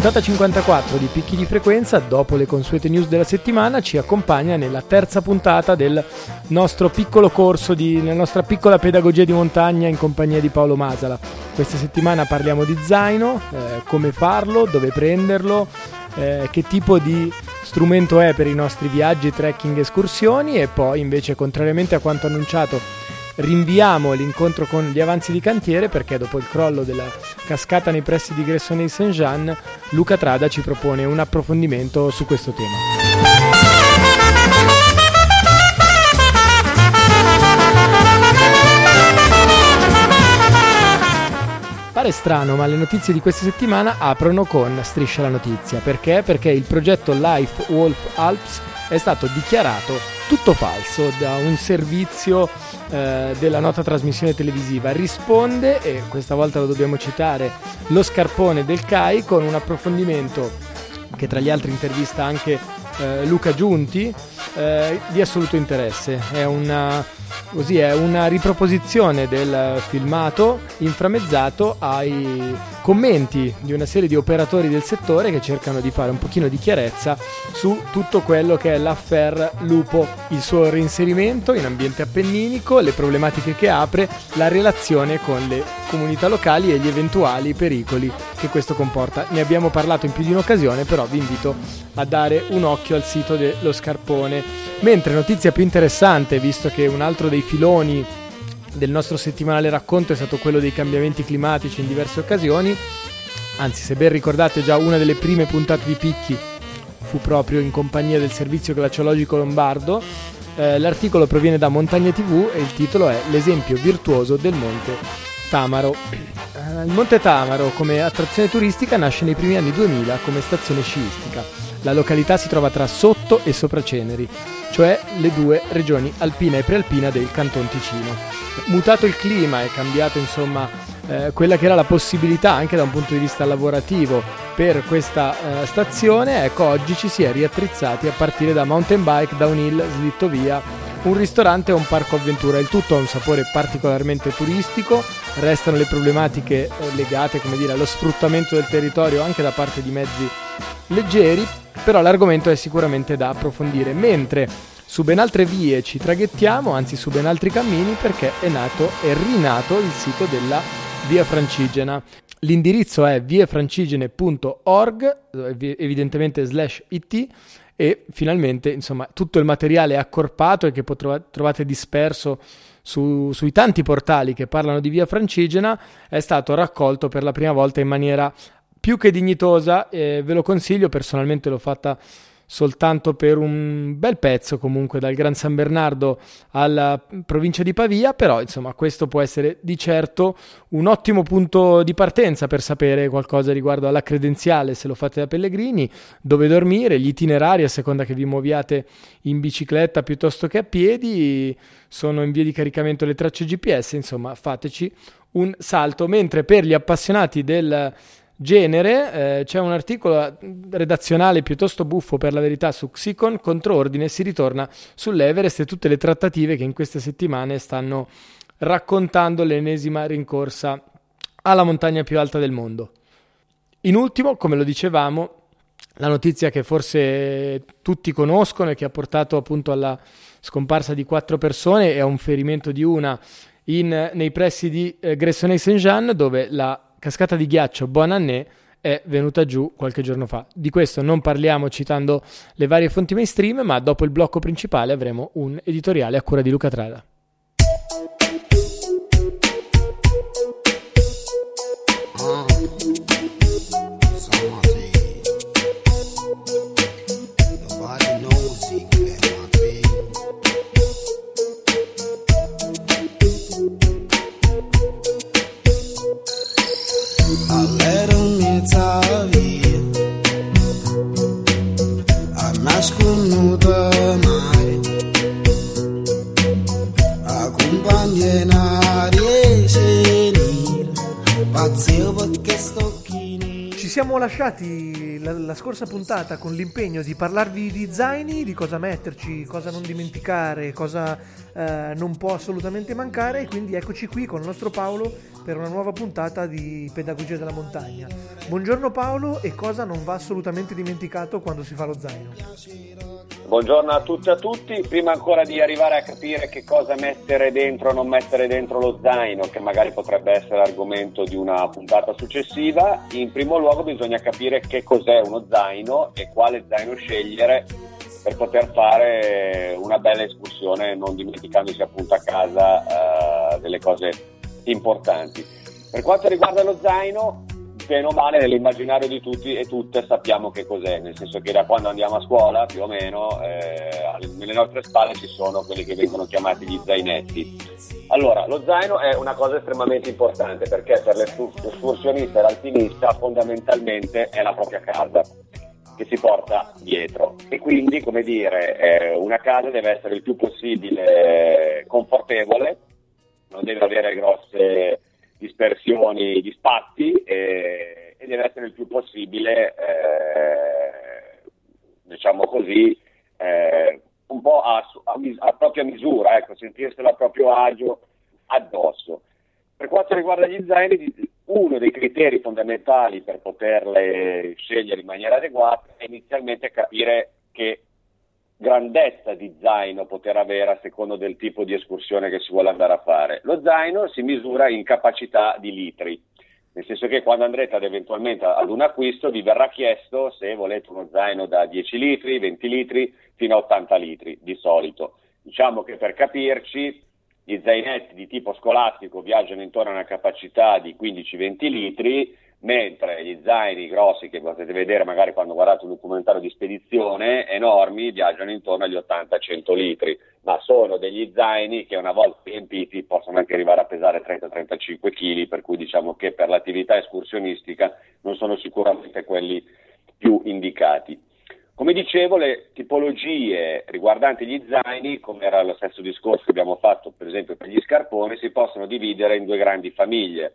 Puntata 54 di Picchi di Frequenza, dopo le consuete news della settimana, ci accompagna nella terza puntata del nostro piccolo corso, di, nella nostra piccola pedagogia di montagna in compagnia di Paolo Masala. Questa settimana parliamo di zaino, eh, come farlo, dove prenderlo, eh, che tipo di strumento è per i nostri viaggi, trekking, escursioni e poi invece, contrariamente a quanto annunciato rinviamo l'incontro con gli avanzi di cantiere perché dopo il crollo della cascata nei pressi di Gressoney Saint-Jean, Luca Trada ci propone un approfondimento su questo tema. Pare strano, ma le notizie di questa settimana aprono con Striscia la notizia. Perché? Perché il progetto Life Wolf Alps è stato dichiarato tutto falso da un servizio eh, della nota trasmissione televisiva. Risponde, e questa volta lo dobbiamo citare, lo scarpone del CAI con un approfondimento che tra gli altri intervista anche eh, Luca Giunti eh, di assoluto interesse. È una Così è una riproposizione del filmato inframezzato ai commenti di una serie di operatori del settore che cercano di fare un pochino di chiarezza su tutto quello che è l'affair lupo, il suo reinserimento in ambiente appenninico, le problematiche che apre, la relazione con le comunità locali e gli eventuali pericoli che questo comporta. Ne abbiamo parlato in più di un'occasione, però vi invito a dare un occhio al sito dello Scarpone. Mentre notizia più interessante, visto che un altro dei filoni del nostro settimanale racconto è stato quello dei cambiamenti climatici in diverse occasioni, anzi se ben ricordate già una delle prime puntate di Picchi fu proprio in compagnia del servizio glaciologico lombardo, eh, l'articolo proviene da Montagna TV e il titolo è L'esempio virtuoso del monte Tamaro. Eh, il monte Tamaro come attrazione turistica nasce nei primi anni 2000 come stazione sciistica. La località si trova tra Sotto e Sopraceneri, cioè le due regioni alpina e prealpina del Canton Ticino. Mutato il clima e cambiato insomma eh, quella che era la possibilità anche da un punto di vista lavorativo per questa eh, stazione, ecco oggi ci si è riattrezzati a partire da mountain bike, downhill, slitto via, un ristorante e un parco avventura. Il tutto ha un sapore particolarmente turistico, restano le problematiche eh, legate come dire, allo sfruttamento del territorio anche da parte di mezzi leggeri, però l'argomento è sicuramente da approfondire, mentre su ben altre vie ci traghettiamo, anzi su ben altri cammini, perché è nato e rinato il sito della Via Francigena. L'indirizzo è viafrancigene.org, evidentemente slash it, e finalmente insomma tutto il materiale accorpato e che trovate disperso su, sui tanti portali che parlano di Via Francigena è stato raccolto per la prima volta in maniera più che dignitosa, eh, ve lo consiglio, personalmente l'ho fatta soltanto per un bel pezzo comunque dal Gran San Bernardo alla provincia di Pavia, però insomma questo può essere di certo un ottimo punto di partenza per sapere qualcosa riguardo alla credenziale se lo fate da pellegrini, dove dormire, gli itinerari a seconda che vi muoviate in bicicletta piuttosto che a piedi, sono in via di caricamento le tracce GPS, insomma fateci un salto, mentre per gli appassionati del genere, eh, c'è un articolo redazionale piuttosto buffo per la verità su Xicon, contro ordine si ritorna sull'Everest e tutte le trattative che in queste settimane stanno raccontando l'ennesima rincorsa alla montagna più alta del mondo. In ultimo, come lo dicevamo, la notizia che forse tutti conoscono e che ha portato appunto alla scomparsa di quattro persone e a un ferimento di una in, nei pressi di eh, Gressoney-Saint-Jean, dove la cascata di ghiaccio Bonannè è venuta giù qualche giorno fa. Di questo non parliamo citando le varie fonti mainstream, ma dopo il blocco principale avremo un editoriale a cura di Luca Trada. lasciati la, la, scorsa puntata con l'impegno di parlarvi di zaini, di cosa metterci, cosa non dimenticare, cosa eh, non può assolutamente mancare e quindi eccoci qui con il nostro Paolo per una nuova puntata di Pedagogia della Montagna. Buongiorno Paolo e cosa non va assolutamente dimenticato quando si fa lo zaino? Buongiorno a tutti e a tutti, prima ancora di arrivare a capire che cosa mettere dentro o non mettere dentro lo zaino, che magari potrebbe essere argomento di una puntata successiva, in primo luogo bisogna capire che cos'è uno zaino e quale zaino scegliere per poter fare una bella escursione non dimenticandosi appunto a casa uh, delle cose importanti. Per quanto riguarda lo zaino, bene o male nell'immaginario di tutti e tutte sappiamo che cos'è, nel senso che da quando andiamo a scuola più o meno eh, nelle nostre spalle ci sono quelli che vengono chiamati gli zainetti. Allora, lo zaino è una cosa estremamente importante perché per l'escursionista e l'alpinista fondamentalmente è la propria casa che si porta dietro e quindi come dire eh, una casa deve essere il più possibile confortevole non deve avere grosse dispersioni di spazi e, e deve essere il più possibile, eh, diciamo così, eh, un po' a, a, a, propria misura, ecco, sentirselo a proprio agio addosso. Per quanto riguarda gli zaini, uno dei criteri fondamentali per poterle scegliere in maniera adeguata è inizialmente capire che grandezza di zaino poter avere a secondo del tipo di escursione che si vuole andare a fare. Lo zaino si misura in capacità di litri, nel senso che quando andrete ad eventualmente ad un acquisto vi verrà chiesto se volete uno zaino da 10 litri, 20 litri fino a 80 litri di solito. Diciamo che per capirci gli zainetti di tipo scolastico viaggiano intorno a una capacità di 15-20 litri, mentre gli zaini grossi che potete vedere magari quando guardate un documentario di spedizione, enormi, viaggiano intorno agli 80-100 litri, ma sono degli zaini che una volta riempiti possono anche arrivare a pesare 30-35 kg, per cui diciamo che per l'attività escursionistica non sono sicuramente quelli più indicati. Come dicevo, le tipologie riguardanti gli zaini, come era lo stesso discorso che abbiamo fatto per esempio per gli scarponi, si possono dividere in due grandi famiglie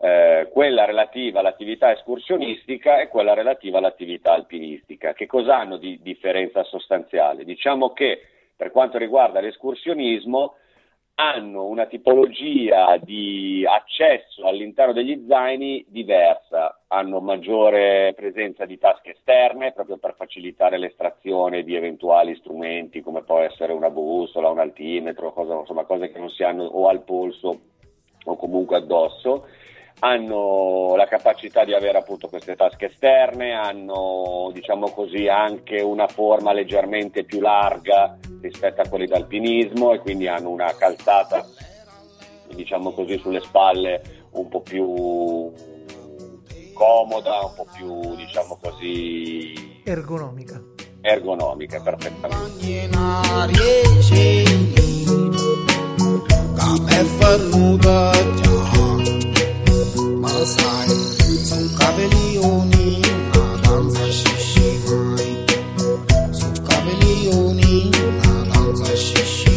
eh, quella relativa all'attività escursionistica e quella relativa all'attività alpinistica. Che cosa hanno di differenza sostanziale? Diciamo che per quanto riguarda l'escursionismo hanno una tipologia di accesso all'interno degli zaini diversa, hanno maggiore presenza di tasche esterne proprio per facilitare l'estrazione di eventuali strumenti come può essere una bussola, un altimetro, cosa, insomma, cose che non si hanno o al polso o comunque addosso hanno la capacità di avere appunto queste tasche esterne, hanno diciamo così anche una forma leggermente più larga rispetto a quelli d'alpinismo e quindi hanno una calzata diciamo così sulle spalle un po' più comoda, un po' più diciamo così ergonomica. Ergonomica, perfettamente. Shishi.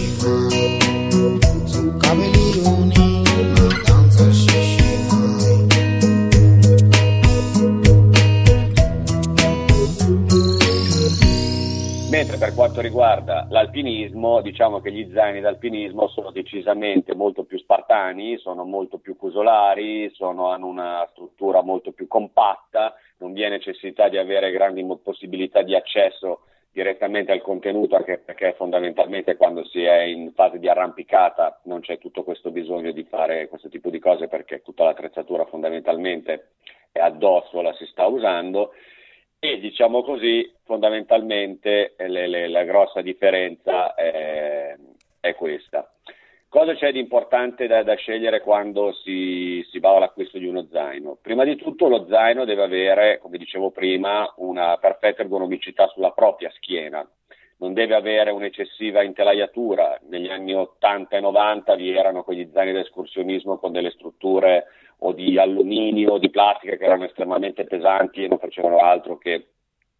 Per quanto riguarda l'alpinismo, diciamo che gli zaini d'alpinismo sono decisamente molto più spartani, sono molto più cusolari, sono, hanno una struttura molto più compatta, non vi è necessità di avere grandi possibilità di accesso direttamente al contenuto, anche perché fondamentalmente quando si è in fase di arrampicata non c'è tutto questo bisogno di fare questo tipo di cose perché tutta l'attrezzatura fondamentalmente è addosso, la si sta usando e diciamo così, fondamentalmente le, le, la grossa differenza è, è, questa. Cosa c'è di importante da, da scegliere quando si, si, va all'acquisto di uno zaino? Prima di tutto lo zaino deve avere, come dicevo prima, una perfetta ergonomicità sulla propria schiena, non deve avere un'eccessiva intelaiatura. Negli anni 80 e 90 vi erano quegli zaini da escursionismo con delle strutture o di alluminio o di plastica che erano estremamente pesanti e non facevano altro che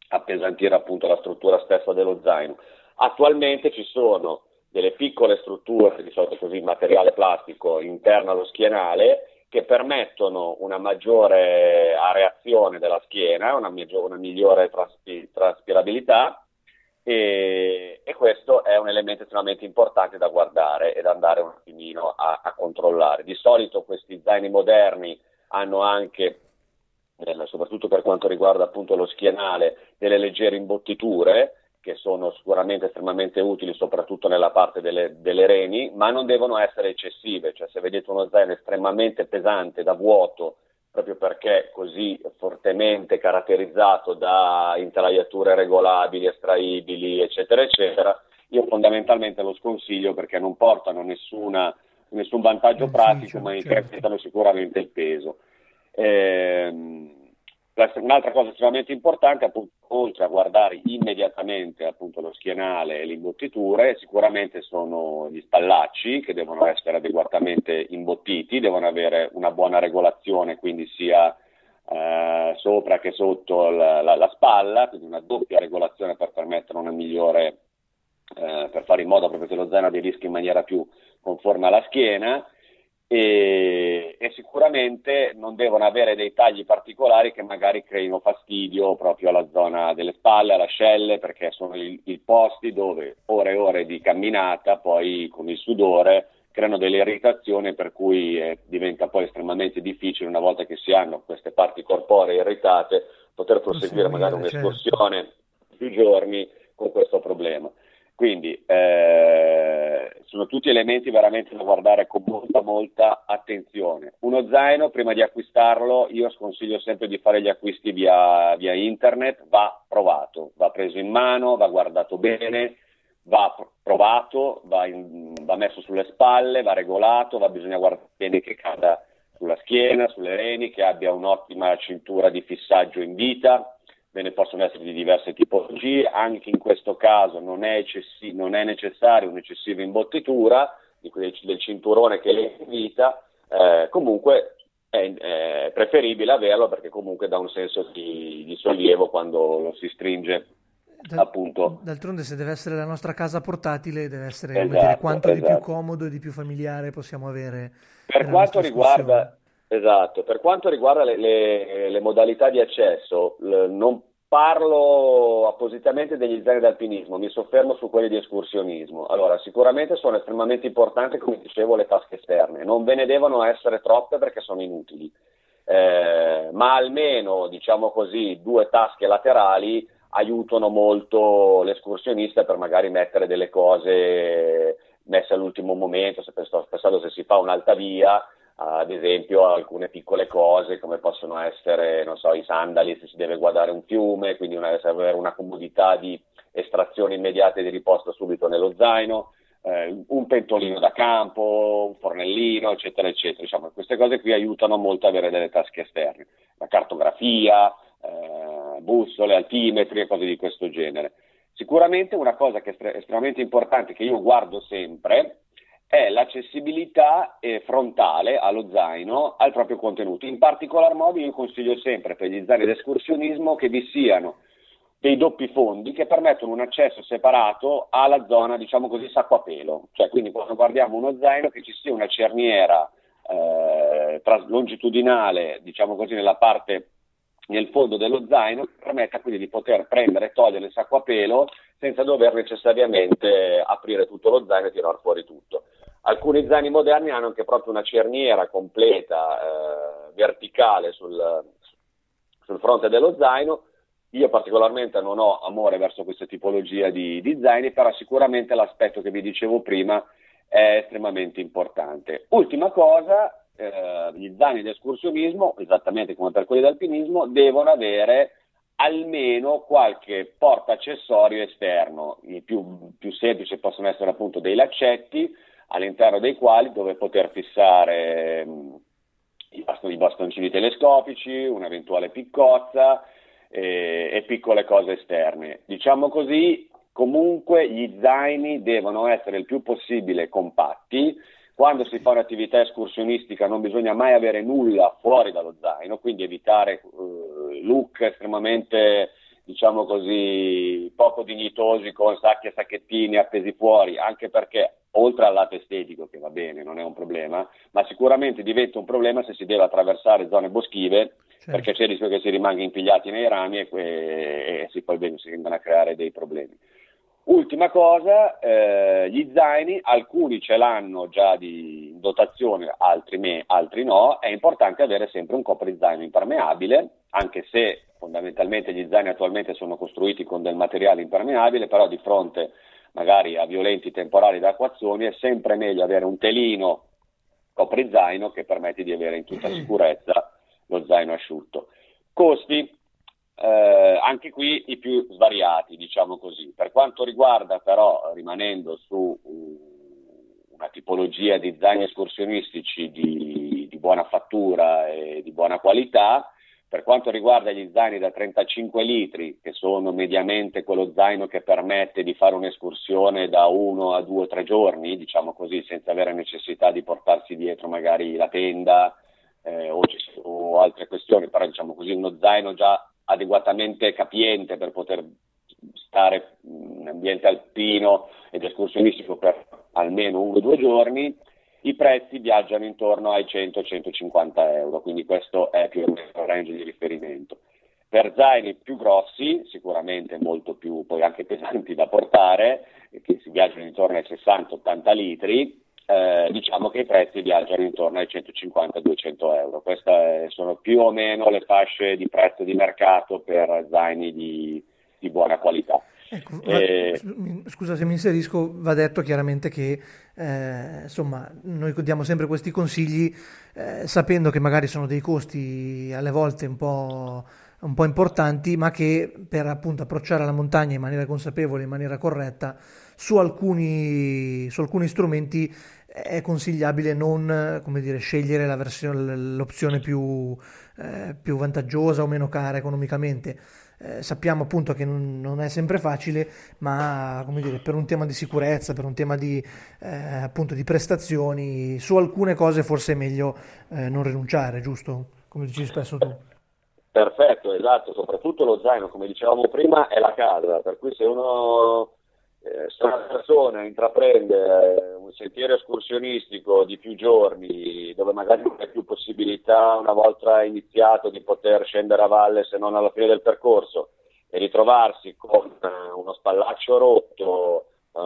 appesantire appunto la struttura stessa dello zaino. Attualmente ci sono delle piccole strutture, di solito così materiale plastico, interno allo schienale, che permettono una maggiore areazione della schiena, una, una migliore traspi- traspirabilità e, e, questo è un elemento estremamente importante da guardare e da andare un attimino a, a controllare. Di solito questi zaini moderni hanno anche soprattutto per quanto riguarda appunto lo schienale, delle leggere imbottiture che sono sicuramente estremamente utili soprattutto nella parte delle, delle, reni, ma non devono essere eccessive, cioè se vedete uno zaino estremamente pesante da vuoto, proprio perché così fortemente caratterizzato da intraiature regolabili, estraibili, eccetera, eccetera, io fondamentalmente lo sconsiglio perché non portano nessuna, nessun vantaggio pratico, ma certo. incrementano sicuramente il peso. Eh, Un'altra cosa estremamente importante, appunto, oltre a guardare immediatamente appunto, lo schienale e le imbottiture, sicuramente sono gli spallacci che devono essere adeguatamente imbottiti, devono avere una buona regolazione, quindi sia eh, sopra che sotto la, la, la, spalla, quindi una doppia regolazione per permettere una migliore, eh, per fare in modo proprio che lo zaino aderisca in maniera più conforme alla schiena e, e, sicuramente non devono avere dei tagli particolari che magari creino fastidio proprio alla zona delle spalle, alle ascelle, perché sono i, i posti dove ore e ore di camminata poi con il sudore creano delle irritazioni per cui eh, diventa poi estremamente difficile una volta che si hanno queste parti corporee irritate poter proseguire magari un'escursione certo. più giorni con questo problema. Quindi eh, sono tutti elementi veramente da guardare con molta, molta attenzione. Uno zaino, prima di acquistarlo, io sconsiglio sempre di fare gli acquisti via, via internet, va provato, va preso in mano, va guardato bene, va provato, va, in, va messo sulle spalle, va regolato, va bisogna guardare bene che cada sulla schiena, sulle reni, che abbia un'ottima cintura di fissaggio in vita ve ne possono essere di diverse tipologie, anche in questo caso non è, eccessi- non è necessaria un'eccessiva imbottitura del, del cinturone che le invita, eh, comunque è, è, preferibile averlo perché comunque dà un senso di, di sollievo quando lo si stringe. Appunto. D'altronde, se deve essere la nostra casa portatile, deve essere esatto, dire, quanto esatto. di più esatto. comodo e di più familiare possiamo avere. Per quanto riguarda, Esatto, per quanto riguarda le, le, le modalità di accesso, l- non parlo appositamente degli zaini d'alpinismo, mi soffermo su quelli di escursionismo. Allora, sicuramente sono estremamente importanti, come dicevo, le tasche esterne, non ve ne devono essere troppe perché sono inutili, eh, ma almeno, diciamo così, due tasche laterali aiutano molto l'escursionista per magari mettere delle cose messe all'ultimo momento, se pensando se si fa un'alta via, ad esempio alcune piccole cose come possono essere, non so, i sandali se si deve guardare un fiume, quindi una, avere una comodità di estrazione immediata e di riposto subito nello zaino, eh, un pentolino da campo, un fornellino, eccetera, eccetera. Diciamo, queste cose qui aiutano molto ad avere delle tasche esterne, la cartografia, eh, bussole, altimetri e cose di questo genere. Sicuramente una cosa che è estremamente importante che io guardo sempre è l'accessibilità eh, frontale allo zaino al proprio contenuto. In particolar modo io consiglio sempre per gli zaini d'escursionismo che vi siano dei doppi fondi che permettono un accesso separato alla zona, diciamo così, sacco. Cioè, quindi quando guardiamo uno zaino che ci sia una cerniera eh, longitudinale, diciamo così, nella parte nel fondo dello zaino che permetta quindi di poter prendere e togliere il sacco a pelo senza dover necessariamente aprire tutto lo zaino e tirare fuori tutto. Alcuni zaini moderni hanno anche proprio una cerniera completa eh, verticale sul, sul, fronte dello zaino. Io particolarmente non ho amore verso questa tipologia di, di zaini, però sicuramente l'aspetto che vi dicevo prima è estremamente importante. Ultima cosa, eh, gli zaini di escursionismo, esattamente come per quelli d'alpinismo, devono avere almeno qualche porta accessorio esterno. I più, più semplici possono essere appunto dei laccetti, all'interno dei quali dove poter fissare mh, i, baston- i, bastoncini telescopici, un'eventuale piccozza e, e piccole cose esterne. Diciamo così, comunque gli zaini devono essere il più possibile compatti. Quando si fa un'attività escursionistica non bisogna mai avere nulla fuori dallo zaino, quindi evitare uh, look estremamente diciamo così, poco dignitosi con sacchi e sacchettini appesi fuori, anche perché oltre al lato estetico che va bene, non è un problema, ma sicuramente diventa un problema se si deve attraversare zone boschive certo. perché c'è il rischio che si rimanga impigliati nei rami e, que- e si poi si vengono a creare dei problemi. Ultima cosa, eh, gli zaini, alcuni ce l'hanno già di dotazione, altri, me, altri no, è importante avere sempre un coprizaino impermeabile, anche se fondamentalmente gli zaini attualmente sono costruiti con del materiale impermeabile, però di fronte magari a violenti temporali d'acquazioni è sempre meglio avere un telino coprizaino che permette di avere in tutta sicurezza lo zaino asciutto. Costi, eh, anche qui i più svariati, diciamo così. Per quanto riguarda però, rimanendo su uh, una tipologia di zaini escursionistici di, di, buona fattura e di buona qualità, per quanto riguarda gli zaini da 35 litri, che sono mediamente quello zaino che permette di fare un'escursione da uno a due o tre giorni, diciamo così, senza avere necessità di portarsi dietro magari la tenda eh, o, o altre questioni, però diciamo così uno zaino già adeguatamente capiente per poter stare in ambiente alpino ed escursionistico per almeno uno o due giorni, i prezzi viaggiano intorno ai 100-150 euro, quindi questo è più o meno il range di riferimento. Per zaini più grossi, sicuramente molto più poi anche pesanti da portare, che si viaggiano intorno ai 60-80 litri, eh, diciamo che i prezzi viaggiano intorno ai 150-200 euro. Queste sono più o meno le fasce di prezzo di mercato per zaini di, di buona qualità. Ecco, eh, scusa se mi inserisco, va detto chiaramente che eh, insomma, noi diamo sempre questi consigli eh, sapendo che magari sono dei costi alle volte un po', un po' importanti, ma che per appunto approcciare la montagna in maniera consapevole, in maniera corretta, su alcuni, su alcuni strumenti è consigliabile non dire, scegliere versione, l'opzione più, eh, più, vantaggiosa o meno cara economicamente. Eh, sappiamo appunto che non, non, è sempre facile, ma dire, per un tema di sicurezza, per un tema di, eh, appunto, di prestazioni, su alcune cose forse è meglio eh, non rinunciare, giusto? Come dici spesso tu. Perfetto, esatto, soprattutto lo zaino, come dicevamo prima, è la casa, per cui se uno eh, se una persona intraprende eh, un sentiero escursionistico di più giorni, dove magari non hai più possibilità una volta iniziato di poter scendere a valle se non alla fine del percorso e ritrovarsi con eh, uno spallaccio rotto eh,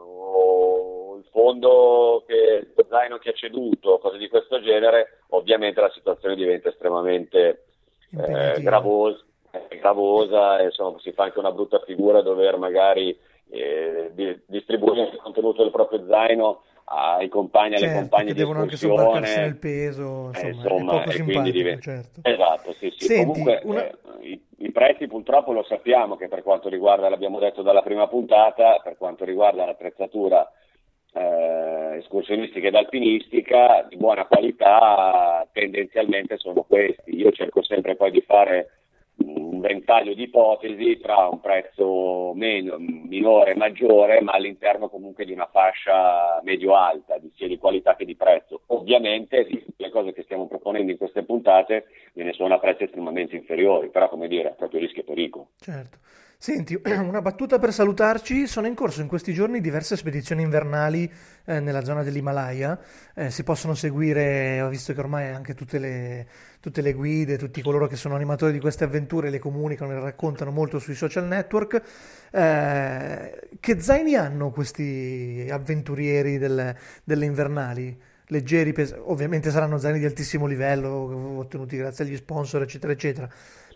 o il fondo che lo zaino che è ceduto, cose di questo genere, ovviamente la situazione diventa estremamente eh, gravosa è gravosa e insomma, si fa anche una brutta figura dover magari eh, di, distribuire il contenuto del proprio zaino ai compagni e certo, alle compagne che devono anche sobbarcarsi nel peso insomma, eh, insomma e quindi diventa certo. esatto sì, sì. Senti, comunque una... eh, i, i, prezzi purtroppo lo sappiamo che per quanto riguarda l'abbiamo detto dalla prima puntata per quanto riguarda l'attrezzatura eh, escursionistica ed alpinistica di buona qualità tendenzialmente sono questi io cerco sempre poi di fare un ventaglio di ipotesi tra un prezzo meno, minore e maggiore, ma all'interno comunque di una fascia medio-alta, sia di qualità che di prezzo. Ovviamente le cose che stiamo proponendo in queste puntate ve ne sono a prezzi estremamente inferiori, però come dire, proprio rischio e pericolo. Certo. Senti, una battuta per salutarci. Sono in corso in questi giorni diverse spedizioni invernali eh, nella zona dell'Himalaya. Eh, si possono seguire, ho visto che ormai anche tutte le, tutte le, guide, tutti coloro che sono animatori di queste avventure le comunicano, le raccontano molto sui social network. Eh, che zaini hanno questi avventurieri del, delle invernali? Leggeri, pes- ovviamente saranno zaini di altissimo livello, ottenuti grazie agli sponsor, eccetera, eccetera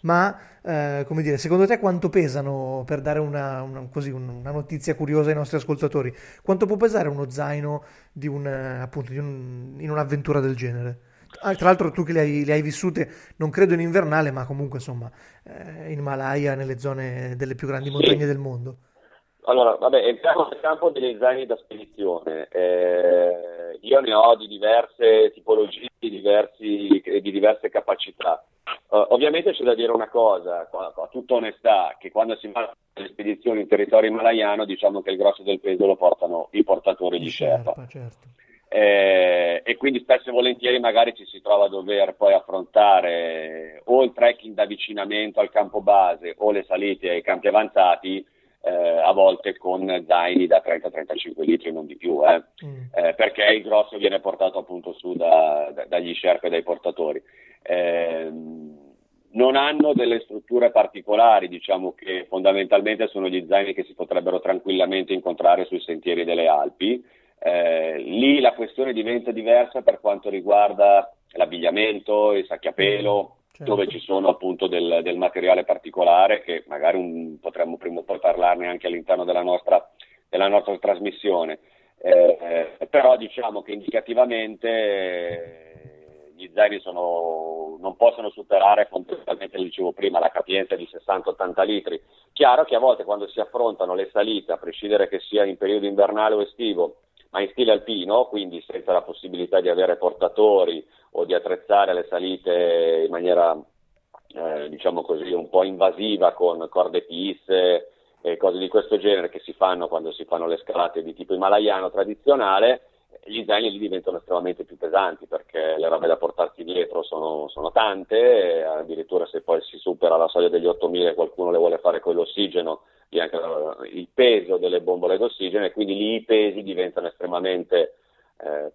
ma eh, come dire, secondo te quanto pesano, per dare una, una, così, una, notizia curiosa ai nostri ascoltatori, quanto può pesare uno zaino di un, appunto, di un, in un'avventura del genere? Ah, tra l'altro tu che le hai, le hai, vissute, non credo in invernale, ma comunque insomma eh, in Malaya, nelle zone delle più grandi montagne sì. del mondo. Allora, vabbè, entriamo nel campo degli zaini da spedizione. Eh, io ne ho di diverse tipologie, di, diversi, di diverse capacità. Uh, ovviamente c'è da dire una cosa, a tutta onestà, che quando si fanno le spedizioni in territorio himalayano diciamo che il grosso del peso lo portano i portatori di Sherpa. Certo. Eh, e quindi spesso e volentieri magari ci si trova a dover poi affrontare o il trekking da avvicinamento al campo base o le salite ai campi avanzati eh, a volte con zaini da 30-35 litri, non di più, eh, mm. eh, perché il grosso viene portato appunto su da, da, dagli sherp e dai portatori. Ehm, non hanno delle strutture particolari, diciamo che fondamentalmente sono gli zaini che si potrebbero tranquillamente incontrare sui sentieri delle Alpi. Eh, lì la questione diventa diversa per quanto riguarda l'abbigliamento, i sacchi a pelo, certo. dove ci sono appunto del, del materiale particolare che magari un, potremmo prima o poi parlarne anche all'interno della nostra, della nostra trasmissione. Eh, però diciamo che indicativamente eh, gli zaini sono, non possono superare fondamentalmente, dicevo prima, la capienza di 60-80 litri. Chiaro che a volte quando si affrontano le salite, a prescindere che sia in periodo invernale o estivo, ma in stile alpino, quindi senza la possibilità di avere portatori o di attrezzare le salite in maniera, eh, diciamo così, un po' invasiva con corde pisse e cose di questo genere che si fanno quando si fanno le scalate di tipo himalayano tradizionale, gli zaini lì diventano estremamente più pesanti perché le robe da portarsi dietro sono, sono tante, addirittura se poi si supera la soglia degli 8000 e qualcuno le vuole fare con l'ossigeno, anche il peso delle bombole d'ossigeno e quindi lì i pesi diventano estremamente eh,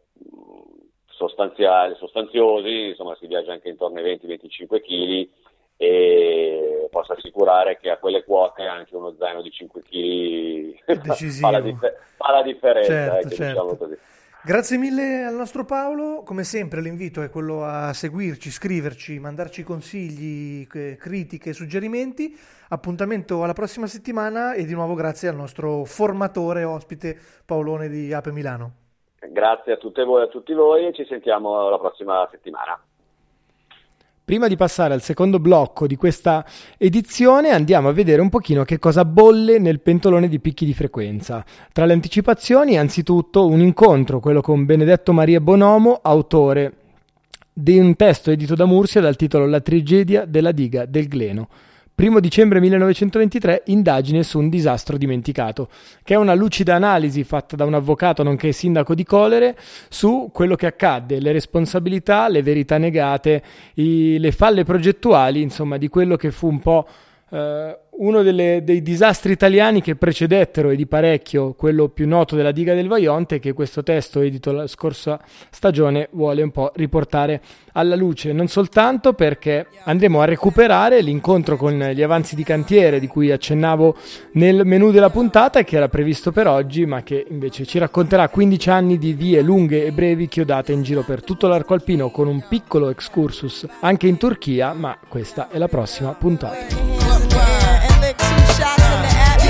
sostanziali, sostanziosi, insomma si viaggia anche intorno ai 20-25 kg e posso assicurare che a quelle quote anche uno zaino di 5 kg fa, la fa la differenza. Certo, ecco, certo. Diciamo Grazie mille al nostro Paolo, come sempre l'invito è quello a seguirci, scriverci, mandarci consigli, critiche, suggerimenti. Appuntamento alla prossima settimana e di nuovo grazie al nostro formatore ospite Paolone di Ape Milano. Grazie a tutte voi e a tutti voi e ci sentiamo la prossima settimana. Prima di passare al secondo blocco di questa edizione andiamo a vedere un pochino che cosa bolle nel pentolone di picchi di frequenza. Tra le anticipazioni anzitutto un incontro, quello con Benedetto Maria Bonomo, autore di un testo edito da Mursia dal titolo La tragedia della diga del Gleno. 1 dicembre 1923, indagine su un disastro dimenticato, che è una lucida analisi fatta da un avvocato nonché sindaco di Colere su quello che accadde, le responsabilità, le verità negate, i, le falle progettuali, insomma, di quello che fu un po' eh, uno delle, dei disastri italiani che precedettero e di parecchio quello più noto della diga del Vaionte che questo testo edito la scorsa stagione vuole un po' riportare alla luce, non soltanto perché andremo a recuperare l'incontro con gli avanzi di cantiere di cui accennavo nel menu della puntata che era previsto per oggi ma che invece ci racconterà 15 anni di vie lunghe e brevi chiodate in giro per tutto l'arco alpino con un piccolo excursus anche in Turchia ma questa è la prossima puntata.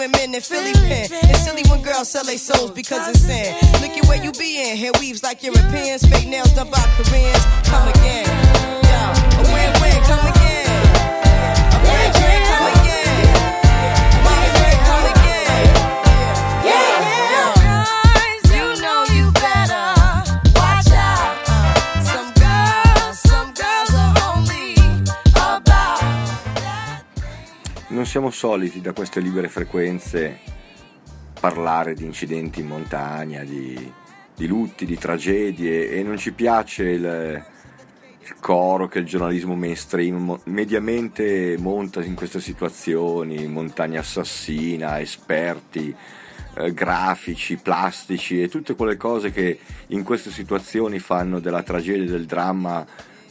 women in Philly pen. It's silly when girls sell their souls because it's sin. Look at where you be in. Hair weaves like Europeans. Fake nails done by Koreans. Come again. Yo, a win-win. Come again. Siamo soliti da queste libere frequenze parlare di incidenti in montagna, di, di lutti, di tragedie e non ci piace il, il coro che il giornalismo mainstream mediamente monta in queste situazioni, montagna assassina, esperti, eh, grafici, plastici e tutte quelle cose che in queste situazioni fanno della tragedia e del dramma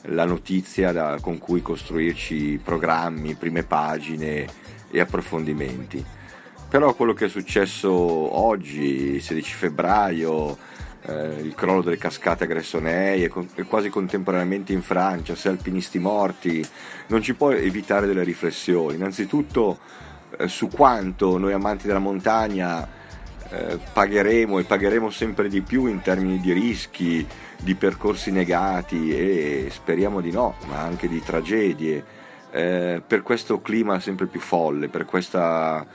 la notizia da, con cui costruirci programmi, prime pagine e approfondimenti. però quello che è successo oggi, 16 febbraio, eh, il crollo delle cascate a Gressonei e, con- e, quasi contemporaneamente in Francia, sei alpinisti morti, non ci può evitare delle riflessioni. Innanzitutto eh, su quanto noi amanti della montagna eh, pagheremo e pagheremo sempre di più in termini di rischi, di percorsi negati e speriamo di no, ma anche di tragedie, eh, per questo clima sempre più folle, per questa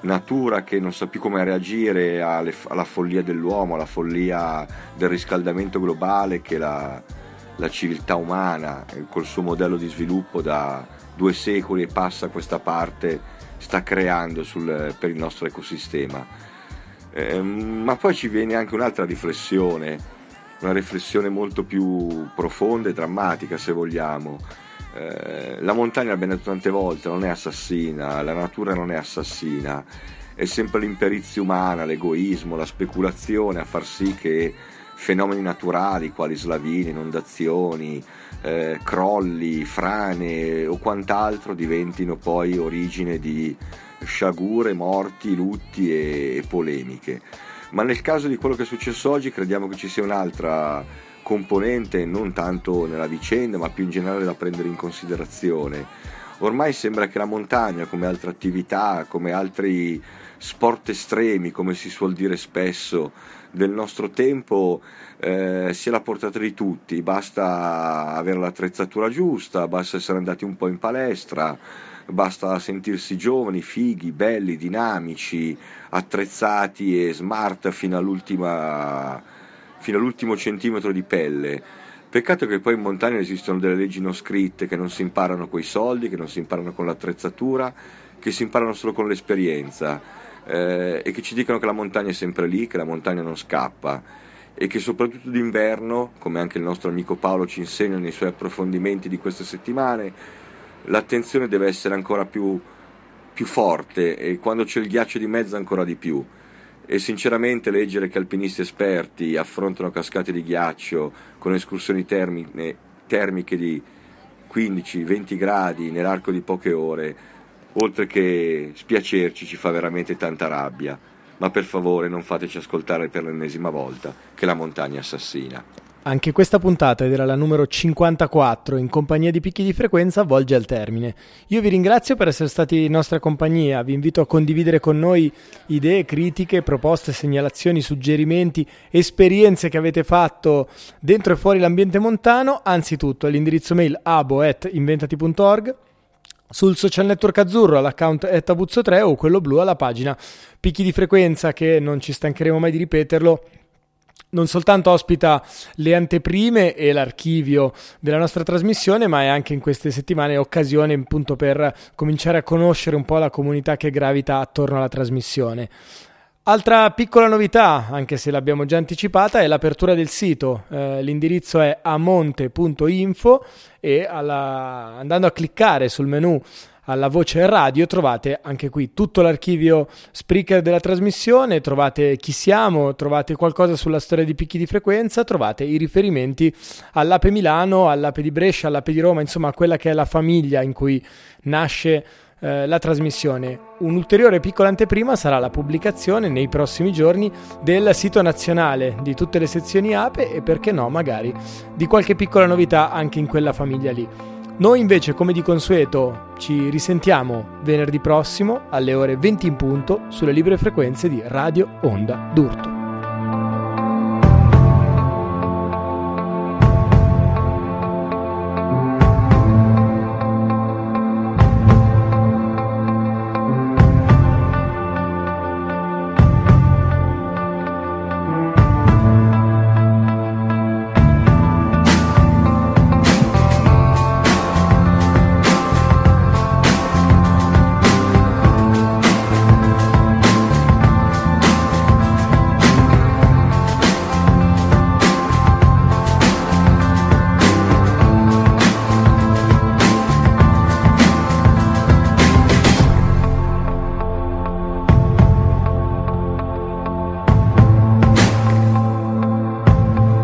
natura che non sa più come reagire alle, alla follia dell'uomo, alla follia del riscaldamento globale che la, la civiltà umana col suo modello di sviluppo da due secoli e passa a questa parte sta creando sul, per il nostro ecosistema. Eh, ma poi ci viene anche un'altra riflessione, una riflessione molto più profonda e drammatica se vogliamo. Eh, la montagna, l'abbiamo detto tante volte, non è assassina, la natura non è assassina, è sempre l'imperizia umana, l'egoismo, la speculazione a far sì che fenomeni naturali quali slavine, inondazioni, eh, crolli, frane o quant'altro diventino poi origine di sciagure, morti, lutti e, e polemiche. Ma nel caso di quello che è successo oggi crediamo che ci sia un'altra componente, non tanto nella vicenda, ma più in generale da prendere in considerazione. Ormai sembra che la montagna, come altre attività, come altri sport estremi, come si suol dire spesso, del nostro tempo eh, sia la portata di tutti, basta avere l'attrezzatura giusta, basta essere andati un po' in palestra, basta sentirsi giovani, fighi, belli, dinamici, attrezzati e smart fino, fino all'ultimo centimetro di pelle. Peccato che poi in montagna esistono delle leggi non scritte che non si imparano con i soldi, che non si imparano con l'attrezzatura, che si imparano solo con l'esperienza eh, e che ci dicono che la montagna è sempre lì, che la montagna non scappa e che soprattutto d'inverno, come anche il nostro amico Paolo ci insegna nei suoi approfondimenti di queste settimane, l'attenzione deve essere ancora più, più forte e quando c'è il ghiaccio di mezzo ancora di più. E sinceramente leggere che alpinisti esperti affrontano cascate di ghiaccio con escursioni termiche, termiche di 15-20 gradi nell'arco di poche ore, oltre che spiacerci, ci fa veramente tanta rabbia. Ma per favore non fateci ascoltare per l'ennesima volta che la montagna assassina. Anche questa puntata, ed era la numero 54, in compagnia di picchi di frequenza, volge al termine. Io vi ringrazio per essere stati in nostra compagnia, vi invito a condividere con noi idee, critiche, proposte, segnalazioni, suggerimenti, esperienze che avete fatto dentro e fuori l'ambiente montano, anzitutto all'indirizzo mail abo.inventati.org sul social network azzurro all'account etabuzzo3 o quello blu alla pagina picchi di frequenza che non ci stancheremo mai di ripeterlo non soltanto ospita le anteprime e l'archivio della nostra trasmissione, ma è anche in queste settimane occasione appunto per cominciare a conoscere un po' la comunità che gravita attorno alla trasmissione. Altra piccola novità, anche se l'abbiamo già anticipata, è l'apertura del sito. Eh, l'indirizzo è amonte.info e alla... andando a cliccare sul menu alla voce radio trovate anche qui tutto l'archivio Spreaker della trasmissione, trovate chi siamo, trovate qualcosa sulla storia di picchi di frequenza, trovate i riferimenti all'Ape Milano, all'Ape di Brescia, all'Ape di Roma, insomma quella che è la famiglia in cui nasce eh, la trasmissione. Un'ulteriore piccola anteprima sarà la pubblicazione nei prossimi giorni del sito nazionale di tutte le sezioni APE e perché no magari di qualche piccola novità anche in quella famiglia lì. Noi invece, come di consueto, ci risentiamo venerdì prossimo alle ore 20 in punto sulle libere frequenze di Radio Onda d'Urto.